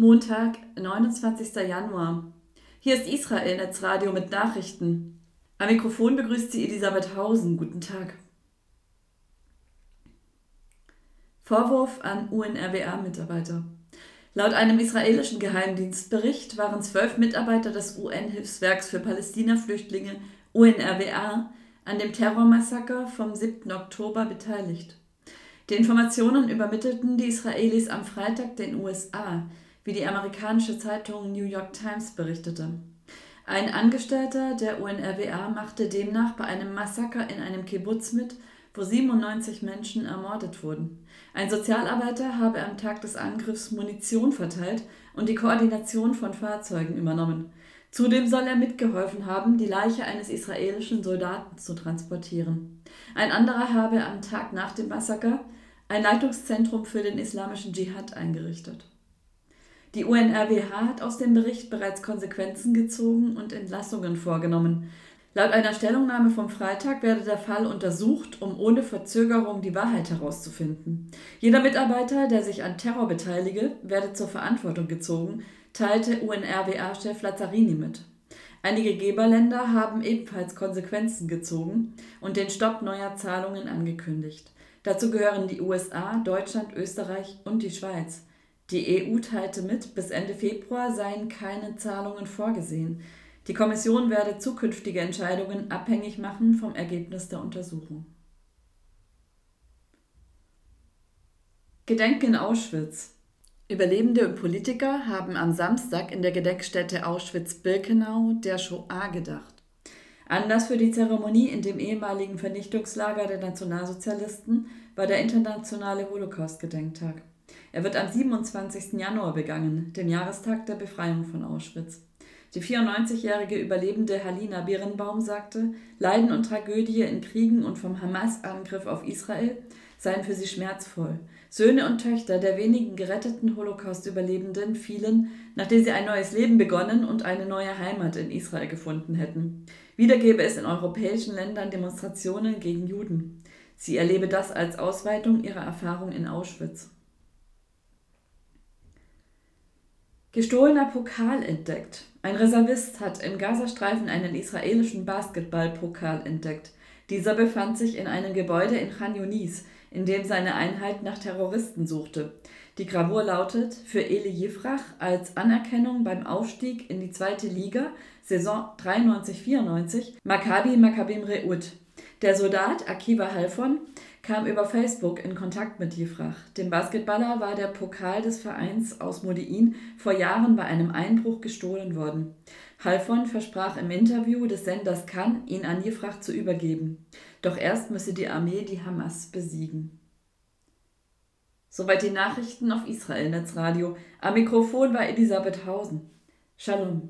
Montag, 29. Januar. Hier ist Israel Netzradio mit Nachrichten. Am Mikrofon begrüßt sie Elisabeth Hausen. Guten Tag. Vorwurf an UNRWA-Mitarbeiter. Laut einem israelischen Geheimdienstbericht waren zwölf Mitarbeiter des UN-Hilfswerks für Palästina-Flüchtlinge UNRWA an dem Terrormassaker vom 7. Oktober beteiligt. Die Informationen übermittelten die Israelis am Freitag den USA, wie die amerikanische Zeitung New York Times berichtete. Ein Angestellter der UNRWA machte demnach bei einem Massaker in einem Kibbutz mit, wo 97 Menschen ermordet wurden. Ein Sozialarbeiter habe am Tag des Angriffs Munition verteilt und die Koordination von Fahrzeugen übernommen. Zudem soll er mitgeholfen haben, die Leiche eines israelischen Soldaten zu transportieren. Ein anderer habe am Tag nach dem Massaker ein Leitungszentrum für den islamischen Dschihad eingerichtet. Die UNRWH hat aus dem Bericht bereits Konsequenzen gezogen und Entlassungen vorgenommen. Laut einer Stellungnahme vom Freitag werde der Fall untersucht, um ohne Verzögerung die Wahrheit herauszufinden. Jeder Mitarbeiter, der sich an Terror beteilige, werde zur Verantwortung gezogen, teilte UNRWA-Chef Lazzarini mit. Einige Geberländer haben ebenfalls Konsequenzen gezogen und den Stopp neuer Zahlungen angekündigt. Dazu gehören die USA, Deutschland, Österreich und die Schweiz. Die EU teilte mit, bis Ende Februar seien keine Zahlungen vorgesehen. Die Kommission werde zukünftige Entscheidungen abhängig machen vom Ergebnis der Untersuchung. Gedenken in Auschwitz. Überlebende und Politiker haben am Samstag in der Gedenkstätte Auschwitz-Birkenau der Shoah gedacht. Anlass für die Zeremonie in dem ehemaligen Vernichtungslager der Nationalsozialisten war der internationale Holocaust-Gedenktag. Er wird am 27. Januar begangen, dem Jahrestag der Befreiung von Auschwitz. Die 94-jährige Überlebende Halina Birnbaum sagte, Leiden und Tragödie in Kriegen und vom Hamas-Angriff auf Israel seien für sie schmerzvoll. Söhne und Töchter der wenigen geretteten Holocaust-Überlebenden fielen, nachdem sie ein neues Leben begonnen und eine neue Heimat in Israel gefunden hätten. Wieder gäbe es in europäischen Ländern Demonstrationen gegen Juden. Sie erlebe das als Ausweitung ihrer Erfahrung in Auschwitz. Gestohlener Pokal entdeckt. Ein Reservist hat im Gazastreifen einen israelischen Basketballpokal entdeckt. Dieser befand sich in einem Gebäude in Khan Yunis, in dem seine Einheit nach Terroristen suchte. Die Gravur lautet für Eli Jifrach als Anerkennung beim Aufstieg in die zweite Liga Saison 93-94 Maccabi Maccabim Reut. Der Soldat Akiva Halfon kam über Facebook in Kontakt mit Jifrach. Dem Basketballer war der Pokal des Vereins aus Modiin vor Jahren bei einem Einbruch gestohlen worden. Halfon versprach im Interview des Senders Kann, ihn an Jifrach zu übergeben. Doch erst müsse die Armee die Hamas besiegen. Soweit die Nachrichten auf Israel Netzradio. Am Mikrofon war Elisabeth Hausen. Shalom.